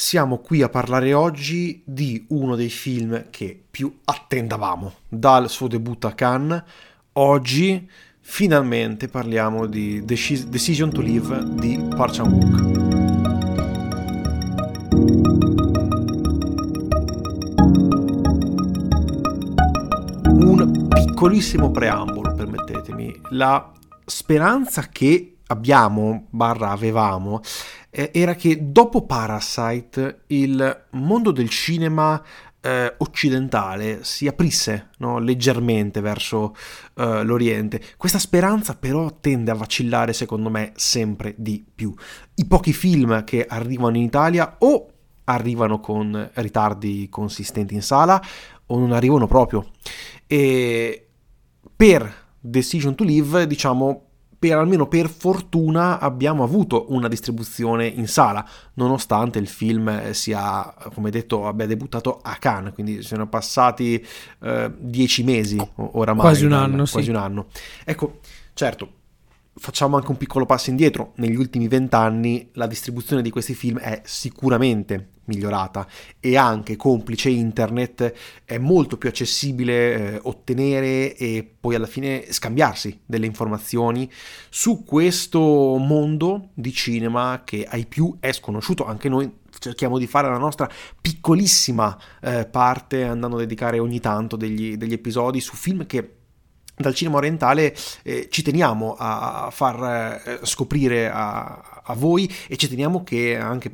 siamo qui a parlare oggi di uno dei film che più attendavamo dal suo debutto a Cannes. Oggi finalmente parliamo di Decision to Live di Park Chan-wook. Un piccolissimo preambolo, permettetemi. La speranza che abbiamo, barra avevamo, eh, era che dopo Parasite il mondo del cinema eh, occidentale si aprisse no? leggermente verso eh, l'Oriente. Questa speranza però tende a vacillare secondo me sempre di più. I pochi film che arrivano in Italia o arrivano con ritardi consistenti in sala o non arrivano proprio. E per Decision to Live, diciamo, per almeno per fortuna abbiamo avuto una distribuzione in sala, nonostante il film sia, come detto, abbia debuttato a Cannes, quindi sono passati eh, dieci mesi oramai. Quasi un anno, quasi sì. un anno. Ecco, certo, facciamo anche un piccolo passo indietro. Negli ultimi vent'anni la distribuzione di questi film è sicuramente migliorata. E anche complice internet è molto più accessibile eh, ottenere e poi alla fine scambiarsi delle informazioni su questo mondo di cinema che ai più è sconosciuto. Anche noi cerchiamo di fare la nostra piccolissima eh, parte andando a dedicare ogni tanto degli, degli episodi su film che dal cinema orientale eh, ci teniamo a far eh, scoprire a, a, voi e ci teniamo che anche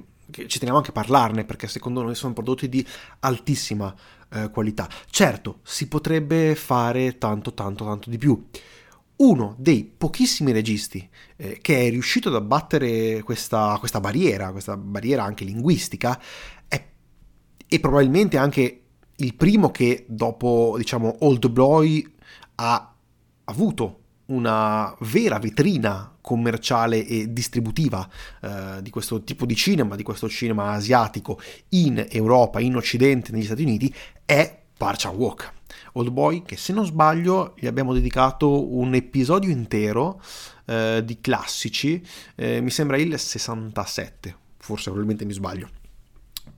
ci teniamo anche a parlarne perché secondo noi sono prodotti di altissima eh, qualità. Certo, si potrebbe fare tanto, tanto, tanto di più. Uno dei pochissimi registi eh, che è riuscito ad abbattere questa, questa, barriera, questa barriera anche linguistica, è, e probabilmente anche il primo che dopo, diciamo, Old Boy ha avuto una vera vetrina commerciale e distributiva eh, di questo tipo di cinema, di questo cinema asiatico in Europa, in Occidente, negli Stati Uniti, è Park Chan-wook. Old Boy, che se non sbaglio gli abbiamo dedicato un episodio intero eh, di classici, eh, mi sembra il 67, forse probabilmente mi sbaglio.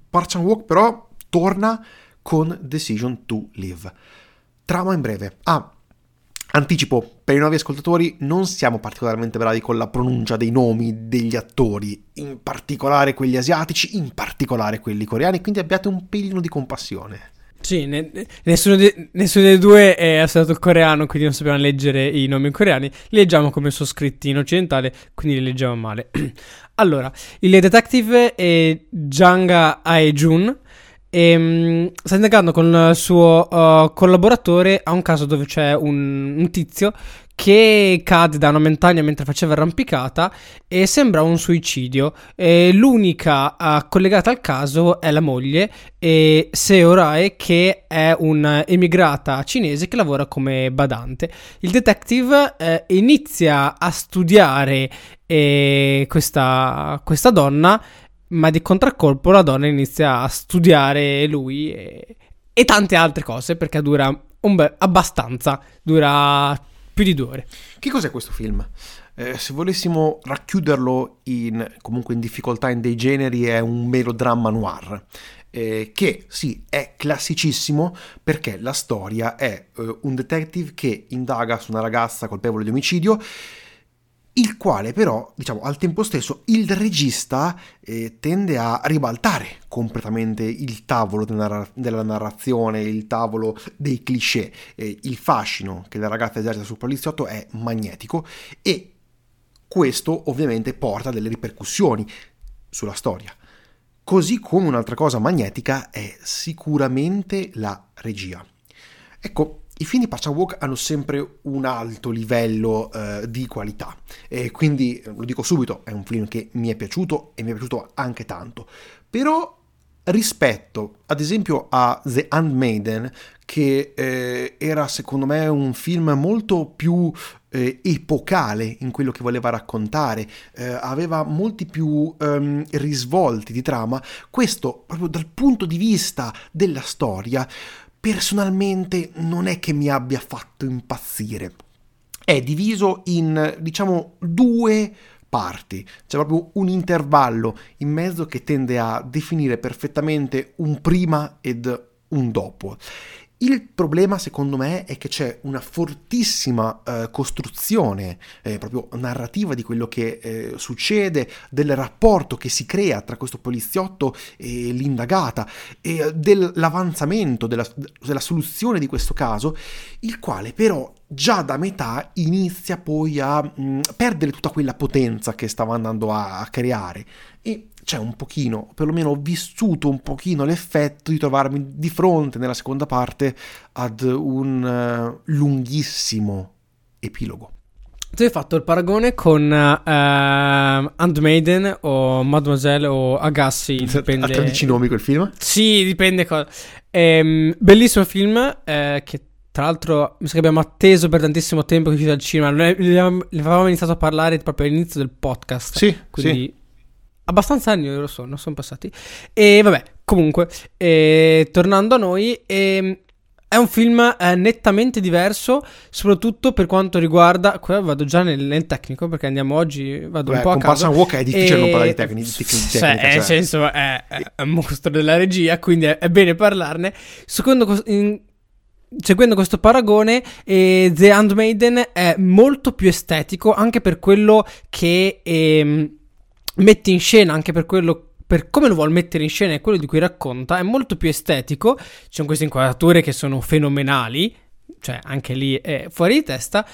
Park Chan-wook però torna con Decision to Live. Trama in breve. Ah, Anticipo, per i nuovi ascoltatori non siamo particolarmente bravi con la pronuncia dei nomi degli attori, in particolare quelli asiatici, in particolare quelli coreani, quindi abbiate un pelino di compassione. Sì, ne, nessuno, de, nessuno, dei due è stato coreano, quindi non sappiamo leggere i nomi coreani. Leggiamo come sono scritti in occidentale, quindi li leggiamo male. allora, il detective è Janga Aejun e um, sta indagando con il suo uh, collaboratore a un caso dove c'è un, un, tizio che cade da una montagna mentre faceva arrampicata e sembra un suicidio. E l'unica uh, collegata al caso è la moglie, e Seo che è un'emigrata cinese che lavora come badante. Il detective eh, inizia a studiare eh, questa, questa donna ma di contraccolpo la donna inizia a studiare lui e, e tante altre cose perché dura bel, abbastanza, dura più di due ore. Che cos'è questo film? Eh, se volessimo racchiuderlo in, comunque in difficoltà in dei generi è un melodramma noir. Eh, che sì, è classicissimo perché la storia è eh, un detective che indaga su una ragazza colpevole di omicidio il quale però, diciamo, al tempo stesso il regista eh, tende a ribaltare completamente il tavolo della narrazione, il tavolo dei cliché. Eh, il fascino che la ragazza esercita sul poliziotto è magnetico e questo ovviamente porta delle ripercussioni sulla storia. Così come un'altra cosa magnetica è sicuramente la regia. Ecco, i film di Walk hanno sempre un alto livello uh, di qualità e quindi lo dico subito, è un film che mi è piaciuto e mi è piaciuto anche tanto. Però rispetto ad esempio a The Handmaiden che eh, era secondo me un film molto più eh, epocale in quello che voleva raccontare, eh, aveva molti più um, risvolti di trama, questo proprio dal punto di vista della storia personalmente non è che mi abbia fatto impazzire. È diviso in, diciamo, due parti. C'è proprio un intervallo in mezzo che tende a definire perfettamente un prima ed un dopo. Il problema, secondo me, è che c'è una fortissima eh, costruzione eh, proprio narrativa di quello che eh, succede, del rapporto che si crea tra questo poliziotto e l'indagata, e dell'avanzamento, della, della soluzione di questo caso, il quale però già da metà inizia poi a mh, mm, perdere tutta quella potenza che stava andando a, a creare. E c'è un pochino, perlomeno ho vissuto un pochino l'effetto di trovarmi di fronte nella seconda parte ad un uh, lunghissimo epilogo. Tu hai fatto il paragone con uh, Handmaiden o Mademoiselle o Agassi, dipende... Ha 13 nomi quel film? Sì, dipende cosa. Ehm, bellissimo film eh, che tra l'altro mi sa che abbiamo atteso per tantissimo tempo che uscito al cinema. Ne avevamo iniziato a parlare proprio all'inizio del podcast. Sì, quindi sì Abbastanza anni lo sono, sono passati. E vabbè, comunque, eh, tornando a noi, eh, è un film eh, nettamente diverso, soprattutto per quanto riguarda. Qua vado già nel, nel tecnico perché andiamo oggi. Vado Beh, un po' a caso. Walk è difficile e... non parlare di tecnica. Di tecnica cioè, nel senso, è, è, un mostro della regia, quindi è, è bene parlarne. Secondo, in, seguendo questo paragone, eh, The Handmaiden è molto più estetico anche per quello che. Eh, mette in scena anche per quello per come lo vuole mettere in scena e quello di cui racconta, è molto più estetico. Ci sono queste inquadrature che sono fenomenali, cioè anche lì è fuori di testa.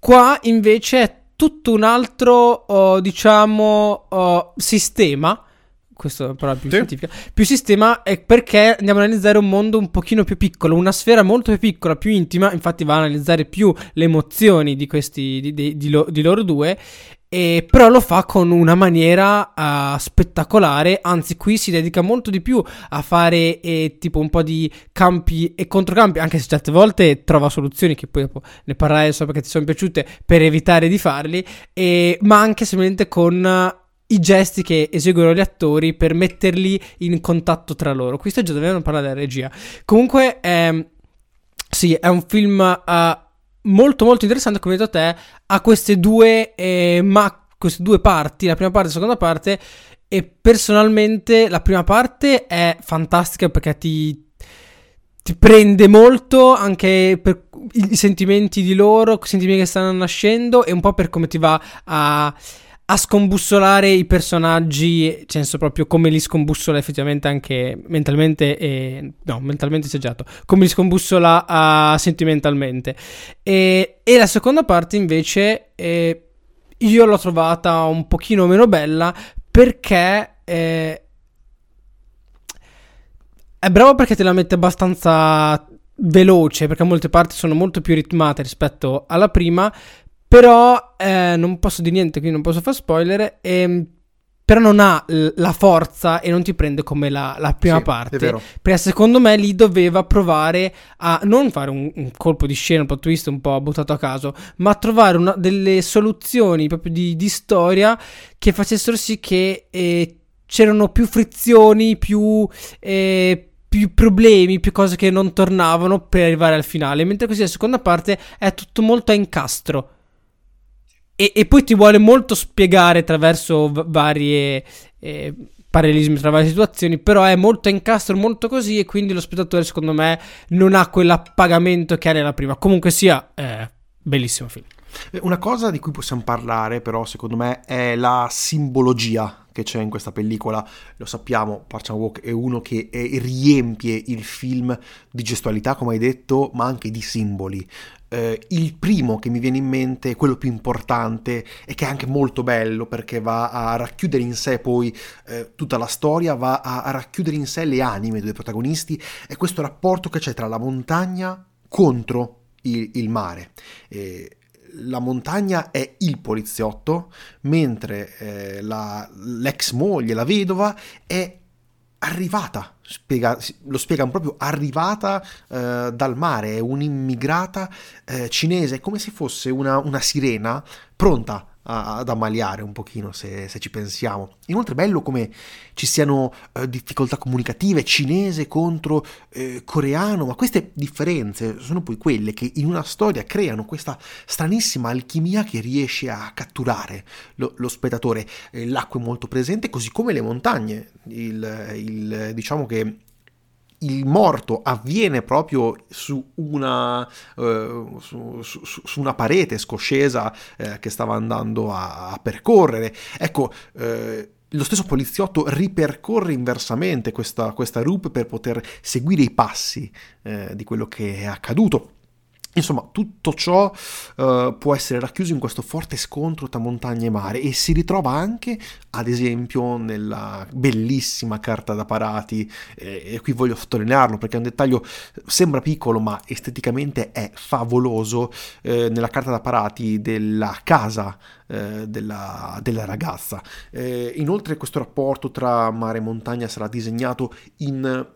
Qua invece è tutto un altro, oh, diciamo, oh, sistema. Questo però è più sì. scientifica. Più sistema è perché andiamo a analizzare un mondo un pochino più piccolo, una sfera molto più piccola, più intima. Infatti, va a analizzare più le emozioni di questi, di, di, di, lo, di loro due. E però lo fa con una maniera uh, spettacolare, anzi qui si dedica molto di più a fare eh, tipo un po' di campi e controcampi, anche se certe volte trova soluzioni che poi dopo ne parlerai so perché ti sono piaciute per evitare di farli, e, ma anche semplicemente con uh, i gesti che eseguono gli attori per metterli in contatto tra loro. Questo già dovevano parlare della regia. Comunque, ehm, sì, è un film... Uh, molto molto interessante, come hai detto te, ha queste due, eh, ma, queste due parti, la prima parte e la seconda parte, e personalmente la prima parte è fantastica perché ti, ti prende molto anche per i sentimenti di loro, i sentimenti che stanno nascendo e un po' per come ti va a a scombussolare i personaggi, nel senso proprio come li scombussola effettivamente anche mentalmente e no, mentalmente seggiato, come li scombussola uh, sentimentalmente. E, e, la seconda parte invece eh, io l'ho trovata un pochino meno bella perché eh, è bravo perché te la mette abbastanza veloce, perché molte parti sono molto più ritmate rispetto alla prima, però eh, non posso dire niente, quindi non posso fare spoiler. Ehm, però non ha l- la forza e non ti prende come la, la prima sì, parte. Perché secondo me lì doveva provare a non fare un, un, colpo di scena, un plot twist un po' buttato a caso, ma a trovare una, delle soluzioni proprio di, di, storia che facessero sì che eh, c'erano più frizioni, più, eh, più problemi, più cose che non tornavano per arrivare al finale. Mentre così la seconda parte è tutto molto a incastro e, e, poi ti vuole molto spiegare attraverso v- varie eh, parallelismi tra varie situazioni, però è molto incastro, molto così, e quindi lo spettatore, secondo me, non ha quell'appagamento che ha nella prima. Comunque sia, eh, bellissimo film. Eh, una cosa di cui possiamo parlare, però, secondo me, è la simbologia che c'è in questa pellicola. Lo sappiamo, Park Chan-wook è uno che eh, riempie il film di gestualità, come hai detto, ma anche di simboli. Eh, il primo che mi viene in mente, quello più importante e che è anche molto bello perché va a racchiudere in sé poi eh, tutta la storia, va a, a, racchiudere in sé le anime dei protagonisti, è questo rapporto che c'è tra la montagna contro il, il mare. Eh, la montagna è il poliziotto, mentre eh, la, l'ex moglie, la vedova, è arrivata, spiega, lo spiegano proprio, arrivata eh, dal mare, è un'immigrata eh, cinese, come se fosse una, una sirena pronta ad ammaliare un pochino se, se, ci pensiamo. Inoltre è bello come ci siano eh, difficoltà comunicative cinese contro eh, coreano, ma queste differenze sono poi quelle che in una storia creano questa stranissima alchimia che riesce a catturare lo, lo spettatore. Eh, l'acqua è molto presente, così come le montagne. Il, il, diciamo che il morto avviene proprio su una, uh, su, su, su una parete scoscesa eh, che stava andando a, a percorrere. Ecco, eh, lo stesso poliziotto ripercorre inversamente questa, questa route per poter seguire i passi di quello che è accaduto. Insomma, tutto ciò uh, può essere racchiuso in questo forte scontro tra montagna e mare e si ritrova anche, ad esempio, nella bellissima carta da parati, eh, e qui voglio sottolinearlo perché è un dettaglio, sembra piccolo ma esteticamente è favoloso, eh, nella carta da parati della casa eh, della, della, ragazza. Eh, inoltre questo rapporto tra mare e montagna sarà disegnato in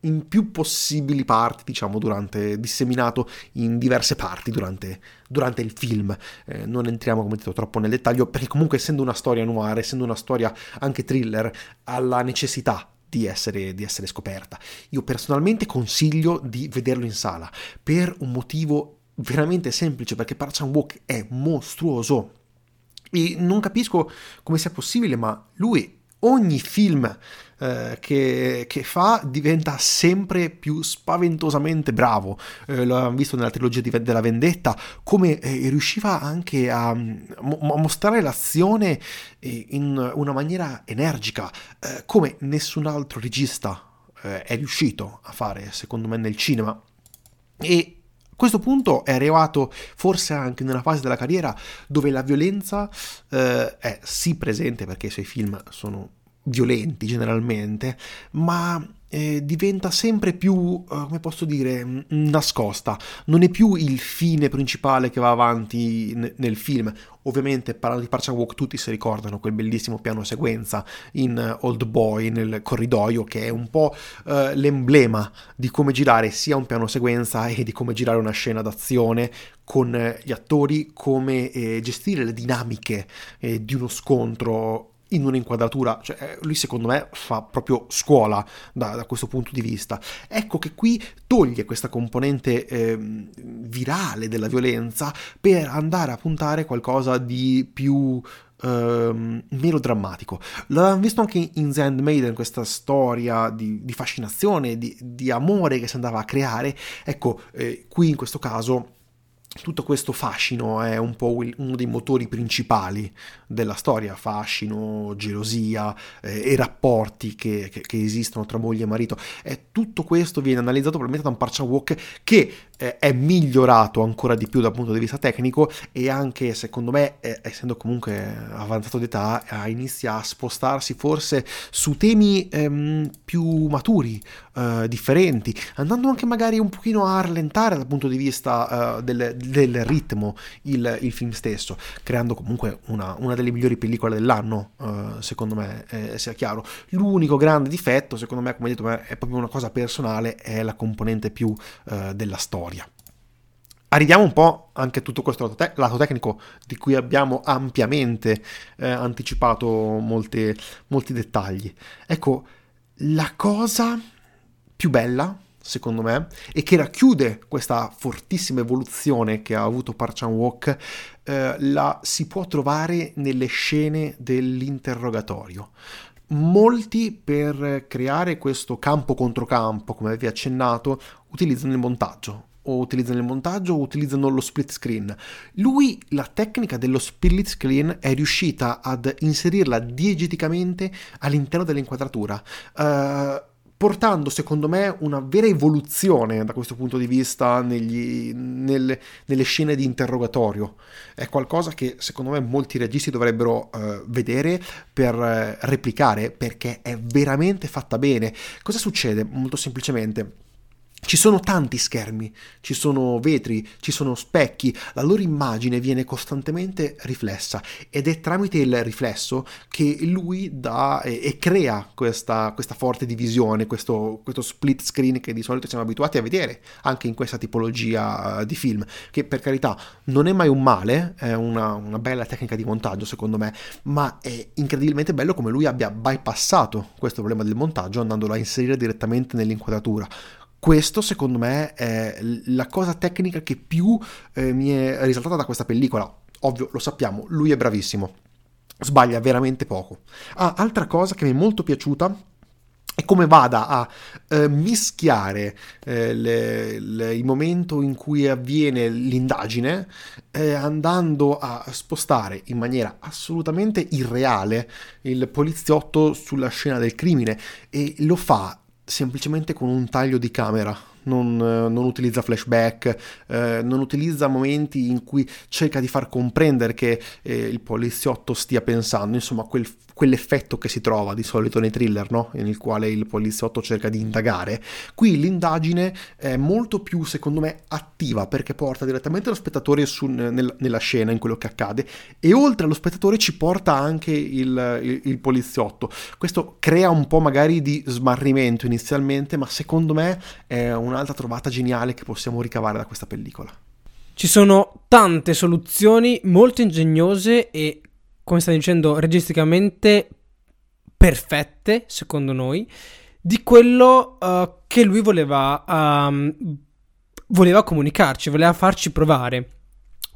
in più possibili parti, diciamo, durante, disseminato in diverse parti durante, durante il film. Eh, non entriamo, come detto, troppo nel dettaglio, perché comunque essendo una storia noir, essendo una storia anche thriller, ha la necessità di essere, di essere scoperta. Io personalmente consiglio di vederlo in sala, per un motivo veramente semplice, perché Park Walk è mostruoso. E non capisco come sia possibile, ma lui ogni film eh, che, che, fa diventa sempre più spaventosamente bravo. Eh, lo abbiamo visto nella trilogia di, della vendetta, come eh, riusciva anche a, a, mostrare l'azione eh, in una maniera energica, eh, come nessun altro regista eh, è riuscito a fare, secondo me, nel cinema. E questo punto è arrivato forse anche nella fase della carriera dove la violenza eh, è sì presente perché i suoi film sono violenti generalmente, ma eh, diventa sempre più, eh, come posso dire, nascosta. Non è più il fine principale che va avanti n- nel film. Ovviamente, parlando di Parcha Walk, tutti si ricordano quel bellissimo piano sequenza in Old Boy, nel corridoio, che è un po' eh, l'emblema di come girare sia un piano sequenza e di come girare una scena d'azione con gli attori, come eh, gestire le dinamiche eh, di uno scontro in un'inquadratura, cioè eh, lui secondo me fa proprio scuola da, da, questo punto di vista. Ecco che qui toglie questa componente eh, virale della violenza per andare a puntare qualcosa di più Uh, melodrammatico. L'abbiamo visto anche in The Handmaiden, questa storia di, di fascinazione, di, di, amore che si andava a creare. Ecco, eh, qui in questo caso tutto questo fascino è un po' uno dei motori principali della storia, fascino, gelosia eh, e rapporti che, che, che, esistono tra moglie e marito. E tutto questo viene analizzato probabilmente da un Parcha Walk che è migliorato ancora di più dal punto di vista tecnico e anche secondo me, eh, essendo comunque avanzato d'età, inizia a spostarsi forse su temi ehm, più maturi, eh, differenti, andando anche magari un pochino a rallentare dal punto di vista eh, del del ritmo il, il film stesso, creando comunque una, una, delle migliori pellicole dell'anno, uh, secondo me, eh, sia chiaro. L'unico grande difetto, secondo me, come detto, è proprio una cosa personale, è la componente più della storia. Arriviamo un po' anche a tutto questo lato, te- lato, tecnico di cui abbiamo ampiamente eh, anticipato molte, molti dettagli. Ecco, la cosa più bella secondo me, e che racchiude questa fortissima evoluzione che ha avuto Parchan Walk, eh, la si può trovare nelle scene dell'interrogatorio. Molti per creare questo campo contro campo, come avevi accennato, utilizzano il montaggio, o utilizzano il montaggio o utilizzano lo split screen. Lui la tecnica dello split screen è riuscita ad inserirla diegeticamente all'interno dell'inquadratura. Uh, portando secondo me una vera evoluzione da questo punto di vista negli, nelle, nelle, scene di interrogatorio. È qualcosa che secondo me molti registi dovrebbero uh, vedere per uh, replicare perché è veramente fatta bene. Cosa succede? Molto semplicemente ci sono tanti schermi, ci sono vetri, ci sono specchi, la loro immagine viene costantemente riflessa ed è tramite il riflesso che lui dà e, e crea questa, questa, forte divisione, questo, questo, split screen che di solito siamo abituati a vedere anche in questa tipologia di film, che per carità non è mai un male, è una, una bella tecnica di montaggio secondo me, ma è incredibilmente bello come lui abbia bypassato questo problema del montaggio andandolo a inserire direttamente nell'inquadratura questo secondo me è la cosa tecnica che più eh, mi è risaltata da questa pellicola. Ovvio, lo sappiamo, lui è bravissimo. Sbaglia veramente poco. Ah, altra cosa che mi è molto piaciuta è come vada a eh, mischiare eh, le, le, il momento in cui avviene l'indagine, eh, andando a spostare in maniera assolutamente irreale il poliziotto sulla scena del crimine e lo fa semplicemente con un taglio di camera, non, non utilizza flashback, eh, non utilizza momenti in cui cerca di far comprendere che eh, il poliziotto stia pensando, insomma quel quell'effetto che si trova di solito nei thriller, no? nel quale il poliziotto cerca di indagare. Qui l'indagine è molto più, secondo me, attiva perché porta direttamente lo spettatore su, nel, nella scena, in quello che accade, e oltre allo spettatore ci porta anche il, il, il poliziotto. Questo crea un po' magari di smarrimento inizialmente, ma secondo me è un'altra trovata geniale che possiamo ricavare da questa pellicola. Ci sono tante soluzioni molto ingegnose e come stai dicendo, registicamente perfette, secondo noi, di quello uh, che lui voleva, um, voleva comunicarci, voleva farci provare.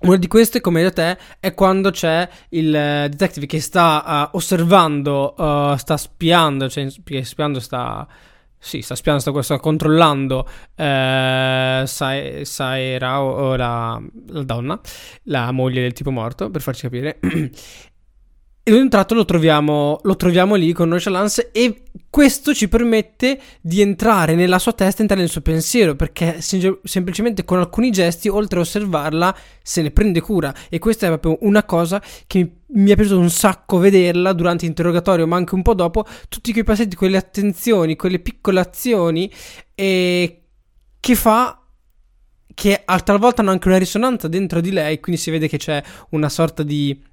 Una di queste, come detto te, è quando c'è il detective che sta uh, osservando, uh, sta spiando, cioè spiando sta... Sì, sta spiando, sta, sta controllando eh, Sa- Saera o, o la, la, donna, la moglie del tipo morto, per farci capire. E in un tratto lo troviamo, lo troviamo lì con nonchalance e questo ci permette di entrare nella sua testa, entrare nel suo pensiero, perché sem- semplicemente con alcuni gesti, oltre a osservarla, se ne prende cura. E questa è proprio una cosa che mi, mi è piaciuto un sacco vederla durante l'interrogatorio, ma anche un po' dopo, tutti quei passetti, quelle attenzioni, quelle piccole azioni e che fa che talvolta hanno anche una risonanza dentro di lei, quindi si vede che c'è una sorta di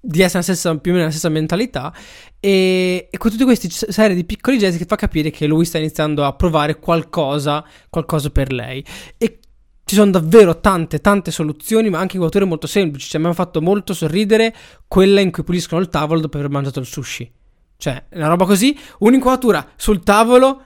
di essere stessa, più o meno la stessa mentalità e, e, con tutti questi serie di piccoli gesti che fa capire che lui sta iniziando a provare qualcosa, qualcosa per lei. E ci sono davvero tante tante soluzioni ma anche inquadrature molto semplici. Cioè mi ha fatto molto sorridere quella in cui puliscono il tavolo dopo aver mangiato il sushi. Cioè una roba così un'inquadratura sul tavolo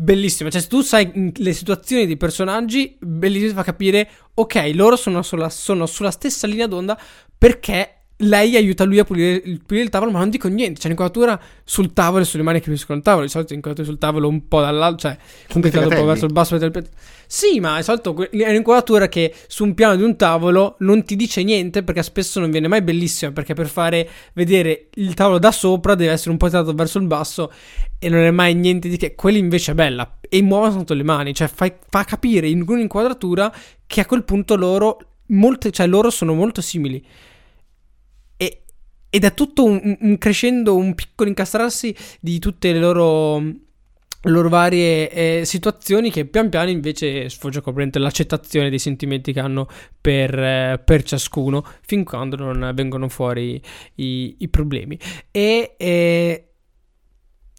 bellissima. Cioè, se tu sai le situazioni dei personaggi, bellissimo, fa capire, ok, loro sono sulla, sono sulla stessa linea d'onda perché lei aiuta lui a pulire, pulire, il tavolo, ma non dico niente. C'è un'inquadratura sul tavolo e sulle mani che puliscono il tavolo. Di solito inquadrature sul tavolo un po' dall'alto, cioè comunque un po' verso il basso del Sì, ma di solito è un'inquadratura che su un piano di un tavolo non ti dice niente perché spesso non viene mai bellissima. Perché per fare vedere il tavolo da sopra deve essere un po' tirato verso il basso e non è mai niente di che. Quella invece è bella e muovono sotto le mani, cioè fai, fa capire in un'inquadratura che a quel punto loro, molte, cioè loro sono molto simili ed è tutto un, un crescendo, un piccolo incastrarsi di tutte le loro, le loro varie eh, situazioni che pian piano invece sfocia completamente l'accettazione dei sentimenti che hanno per, eh, per ciascuno fin quando non vengono fuori i, i problemi. E eh,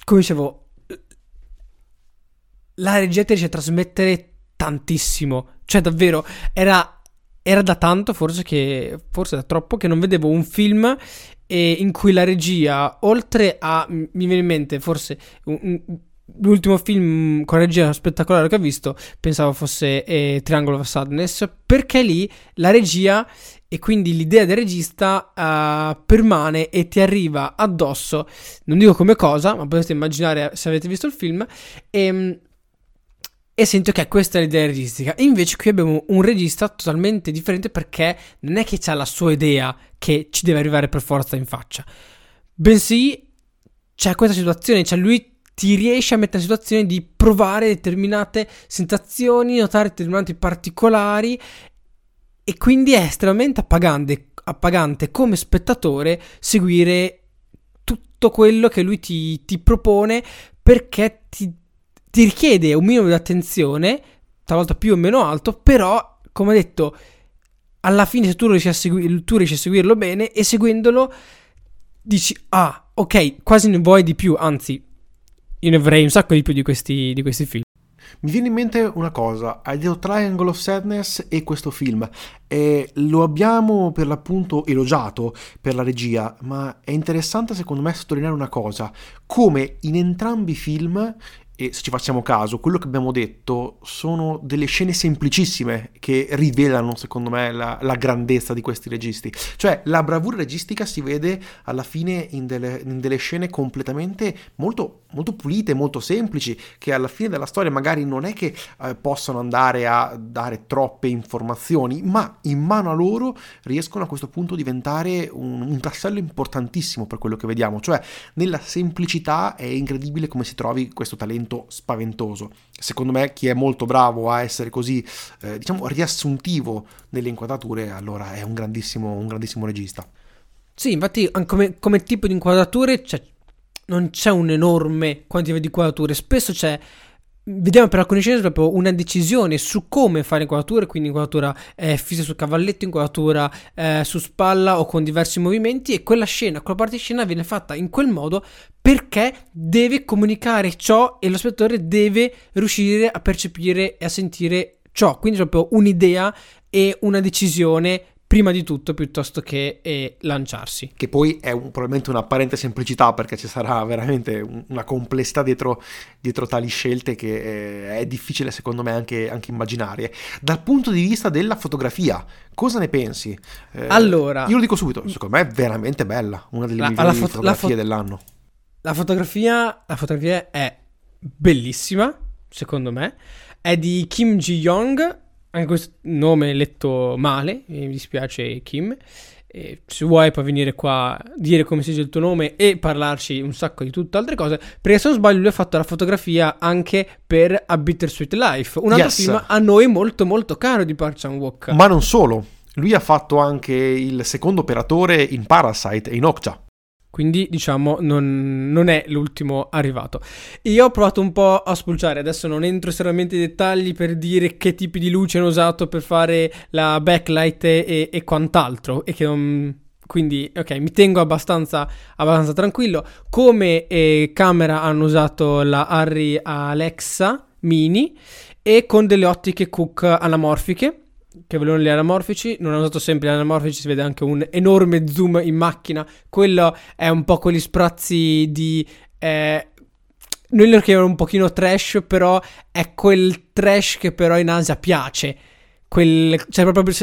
come dicevo, la regia riesce a trasmettere tantissimo, cioè davvero era era da tanto, forse che forse da troppo, che non vedevo un film e in cui la regia, oltre a, mi viene in mente forse un, un, l'ultimo film con regia spettacolare che ho visto, pensavo fosse eh, Triangle of Sadness, perché lì la regia e quindi l'idea del regista uh, permane e ti arriva addosso, non dico come cosa, ma potete immaginare se avete visto il film, e ehm, e sento che questa è l'idea registica. Invece qui abbiamo un regista totalmente differente perché non è che c'ha la sua idea che ci deve arrivare per forza in faccia. Bensì c'è questa situazione, cioè lui ti riesce a mettere in situazione di provare determinate sensazioni, notare determinati particolari e quindi è estremamente appagante, appagante come spettatore seguire tutto quello che lui ti, ti propone perché ti ti richiede un minimo di attenzione, talvolta più o meno alto, però, come detto, alla fine se tu riesci a, segui- tu riesci a seguirlo bene e seguendolo dici, ah, ok, quasi ne vuoi di più, anzi, io ne avrei un sacco di più di questi, di questi film. Mi viene in mente una cosa, hai detto Triangle of Sadness e questo film, e lo abbiamo per l'appunto elogiato per la regia, ma è interessante secondo me sottolineare una cosa, come in entrambi i film e se ci facciamo caso, quello che abbiamo detto sono delle scene semplicissime che rivelano, secondo me, la, la grandezza di questi registi. Cioè, la bravura registica si vede alla fine in delle, in delle scene completamente molto, molto, pulite, molto semplici, che alla fine della storia magari non è che eh, possano andare a dare troppe informazioni, ma in mano a loro riescono a questo punto a diventare un, un tassello importantissimo per quello che vediamo. Cioè, nella semplicità è incredibile come si trovi questo talento momento spaventoso. Secondo me chi è molto bravo a essere così, eh, diciamo, riassuntivo nelle inquadrature, allora è un grandissimo, un grandissimo regista. Sì, infatti come, come tipo di inquadrature cioè, non c'è un'enorme quantità di inquadrature, spesso c'è Vediamo per alcune scene proprio una decisione su come fare inquadrature, quindi inquadratura eh, fissa sul cavalletto, inquadratura eh, su spalla o con diversi movimenti e quella scena, quella parte di scena viene fatta in quel modo perché deve comunicare ciò e lo spettatore deve riuscire a percepire e a sentire ciò, quindi proprio un'idea e una decisione prima di tutto piuttosto che eh, lanciarsi. Che poi è un, probabilmente un'apparente semplicità perché ci sarà veramente un, una complessità dietro, dietro, tali scelte che eh, è difficile secondo me anche, anche, immaginare. Dal punto di vista della fotografia, cosa ne pensi? Eh, allora, io lo dico subito, secondo me è veramente bella, una delle la, migliori foto- fotografie fo- dell'anno. La fotografia, la fotografia è bellissima, secondo me. È di Kim Ji-young, anche questo nome letto male, mi dispiace Kim. E se vuoi puoi venire qua a dire come si dice il tuo nome e parlarci un sacco di tutte altre cose. Perché se non sbaglio, lui ha fatto la fotografia anche per A Bittersweet Life, un altro yes. film a noi molto molto caro di Park Chan Wook. Ma non solo, lui ha fatto anche il secondo operatore in Parasite e in Okja. Quindi, diciamo, non, non, è l'ultimo arrivato. Io ho provato un po' a spulciare. Adesso non entro estremamente nei dettagli per dire che tipi di luce hanno usato per fare la backlight e, e quant'altro. E che non. Quindi, ok, mi tengo abbastanza, abbastanza tranquillo. Come eh, camera hanno usato la Harry Alexa Mini e con delle ottiche Cook anamorfiche che volevano gli anamorfici, non hanno usato sempre gli anamorfici, si vede anche un enorme zoom in macchina, quello è un po' quegli sprazzi di... Eh, noi lo chiamiamo un pochino trash, però è quel trash che però in Asia piace. Quel, cioè proprio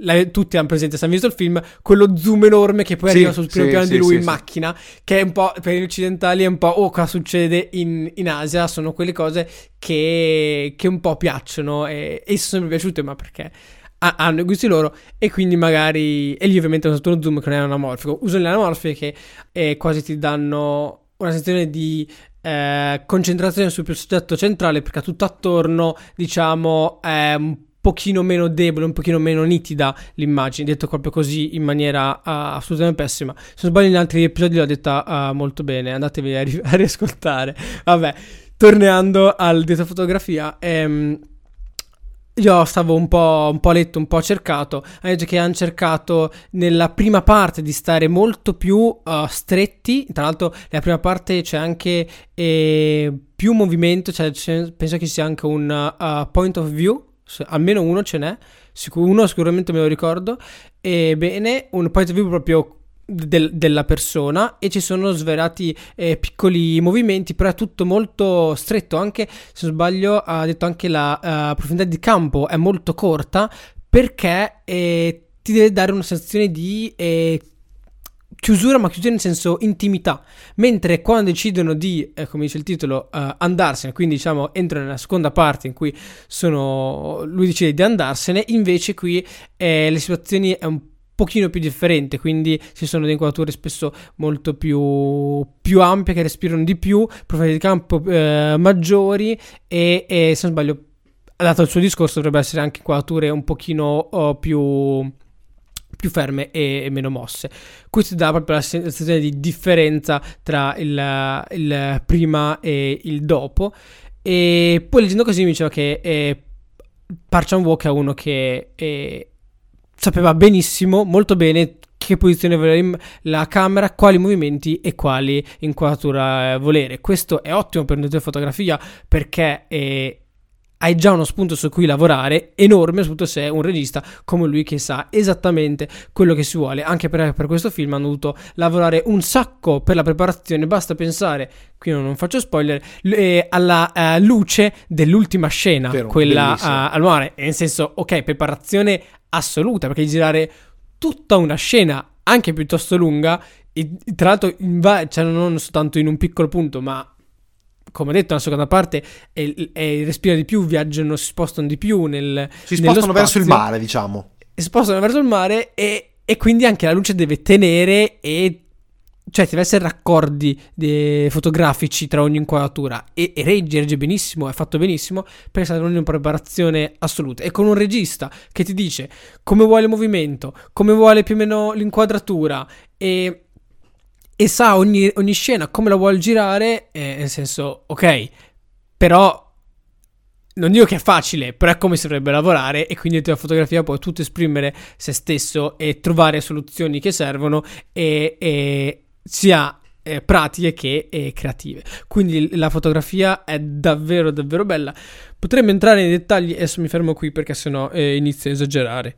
la, tutti hanno presente, se hanno visto il film, quello zoom enorme che poi sì, arriva sul primo sì, piano sì, di lui in macchina, che è un po' per gli occidentali è un po' oh cosa succede in, in Asia, sono quelle cose che, che un po' piacciono e, e sono sempre piaciute, ma perché hanno i gusti loro e quindi magari e lì ovviamente hanno usato uno zoom che non è anamorfico. Usano le anamorfiche che eh, quasi ti danno una sensazione di eh, concentrazione sul soggetto centrale perché tutto attorno diciamo è un pochino meno debole, un pochino meno nitida l'immagine, detto proprio così in maniera uh, assolutamente pessima. Se non sbaglio in altri episodi l'ho detta uh, molto bene, andatevi a, ri- a, riascoltare. Vabbè, tornando al detto fotografia, ehm, io stavo un po', un po' letto, un po' cercato. Ha detto che hanno cercato nella prima parte di stare molto più uh, stretti. Tra l'altro, nella prima parte c'è anche eh, più movimento. Cioè, penso che sia anche un point of view almeno uno ce n'è, uno sicuramente me lo ricordo, ebbene un point of view proprio del, della persona e ci sono sverati eh, piccoli movimenti, però è tutto molto stretto, anche se non sbaglio ha detto anche la uh, profondità di campo è molto corta perché eh, ti deve dare una sensazione di... Eh, chiusura, ma chiusura nel senso intimità. Mentre quando decidono di, eh, come dice il titolo, uh, andarsene, quindi diciamo entrano nella seconda parte in cui sono, lui decide di andarsene, invece qui eh, le situazioni è un pochino più differente, quindi ci sono delle inquadrature spesso molto più, più ampie che respirano di più, profili di campo eh, maggiori e, e se non sbaglio, dato il suo discorso dovrebbe essere anche inquadrature un pochino oh, più più ferme e, meno mosse. Questo dà proprio la sensazione di differenza tra il, il prima e il dopo. E poi leggendo così mi diceva che eh, Park Chan-wook è uno che eh, sapeva benissimo, molto bene che posizione volere la camera, quali movimenti e quali inquadratura eh, volere. Questo è ottimo per una fotografia perché eh, hai già uno spunto su cui lavorare enorme, soprattutto se è un regista come lui che sa esattamente quello che si vuole. Anche per, per questo film hanno dovuto lavorare un sacco per la preparazione. Basta pensare, qui non faccio spoiler, eh, alla uh, luce dell'ultima scena, Vero, quella uh, al mare. Nel senso, ok, preparazione assoluta perché girare tutta una scena anche piuttosto lunga. E, tra l'altro, va- cioè non soltanto in un piccolo punto, ma come detto, nella seconda parte e, e respira di più, viaggiano, si spostano di più nel Si spostano verso il mare, diciamo. Si spostano verso il mare e, e quindi anche la luce deve tenere e cioè deve essere raccordi de- fotografici tra ogni inquadratura. E, e regge, regge benissimo, è fatto benissimo per essere una preparazione assoluta. E con un regista che ti dice come vuole il movimento, come vuole più o meno l'inquadratura e e sa ogni, ogni scena come la vuole girare, eh, nel senso, ok, però non dico che è facile, però è come si dovrebbe lavorare e quindi la fotografia può tutto esprimere se stesso e trovare soluzioni che servono e, e sia eh, pratiche che eh, creative. Quindi la fotografia è davvero davvero bella. Potremmo entrare nei dettagli, adesso mi fermo qui perché sennò eh, inizio a esagerare.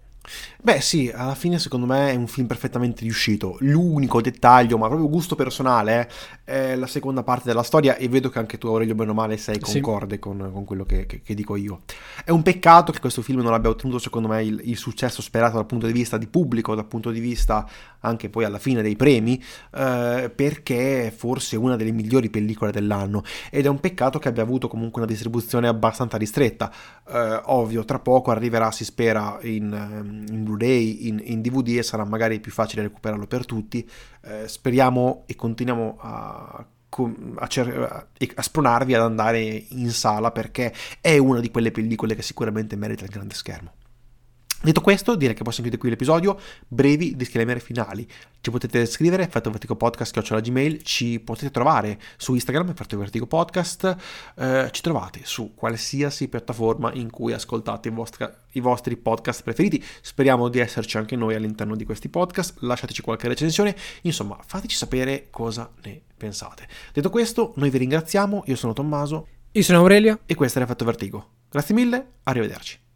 Beh sì, alla fine secondo me è un film perfettamente riuscito. L'unico dettaglio, ma proprio gusto personale, è la seconda parte della storia e vedo che anche tu Aurelio bene o male sei concorde sì. con, con, quello che, che, che, dico io. È un peccato che questo film non abbia ottenuto secondo me il, il, successo sperato dal punto di vista di pubblico, dal punto di vista anche poi alla fine dei premi, eh, perché è forse una delle migliori pellicole dell'anno ed è un peccato che abbia avuto comunque una distribuzione abbastanza ristretta. Eh, ovvio, tra poco arriverà, si spera, in ehm, in Blu-ray, in, in, DVD e sarà magari più facile recuperarlo per tutti. Eh, speriamo e continuiamo a, a, cer- a spronarvi ad andare in sala perché è una di quelle pellicole che sicuramente merita il grande schermo. Detto questo, direi che possiamo chiudere qui l'episodio. Brevi disclaimer finali. Ci potete scrivere, Effetto Vertigo Podcast, che ho la Gmail. Ci potete trovare su Instagram, Effetto Vertigo Podcast. Eh, ci trovate su qualsiasi piattaforma in cui ascoltate i vostri, i vostri, podcast preferiti. Speriamo di esserci anche noi all'interno di questi podcast. Lasciateci qualche recensione. Insomma, fateci sapere cosa ne pensate. Detto questo, noi vi ringraziamo. Io sono Tommaso. Io sono Aurelio. E questo è Effetto Vertigo. Grazie mille, arrivederci.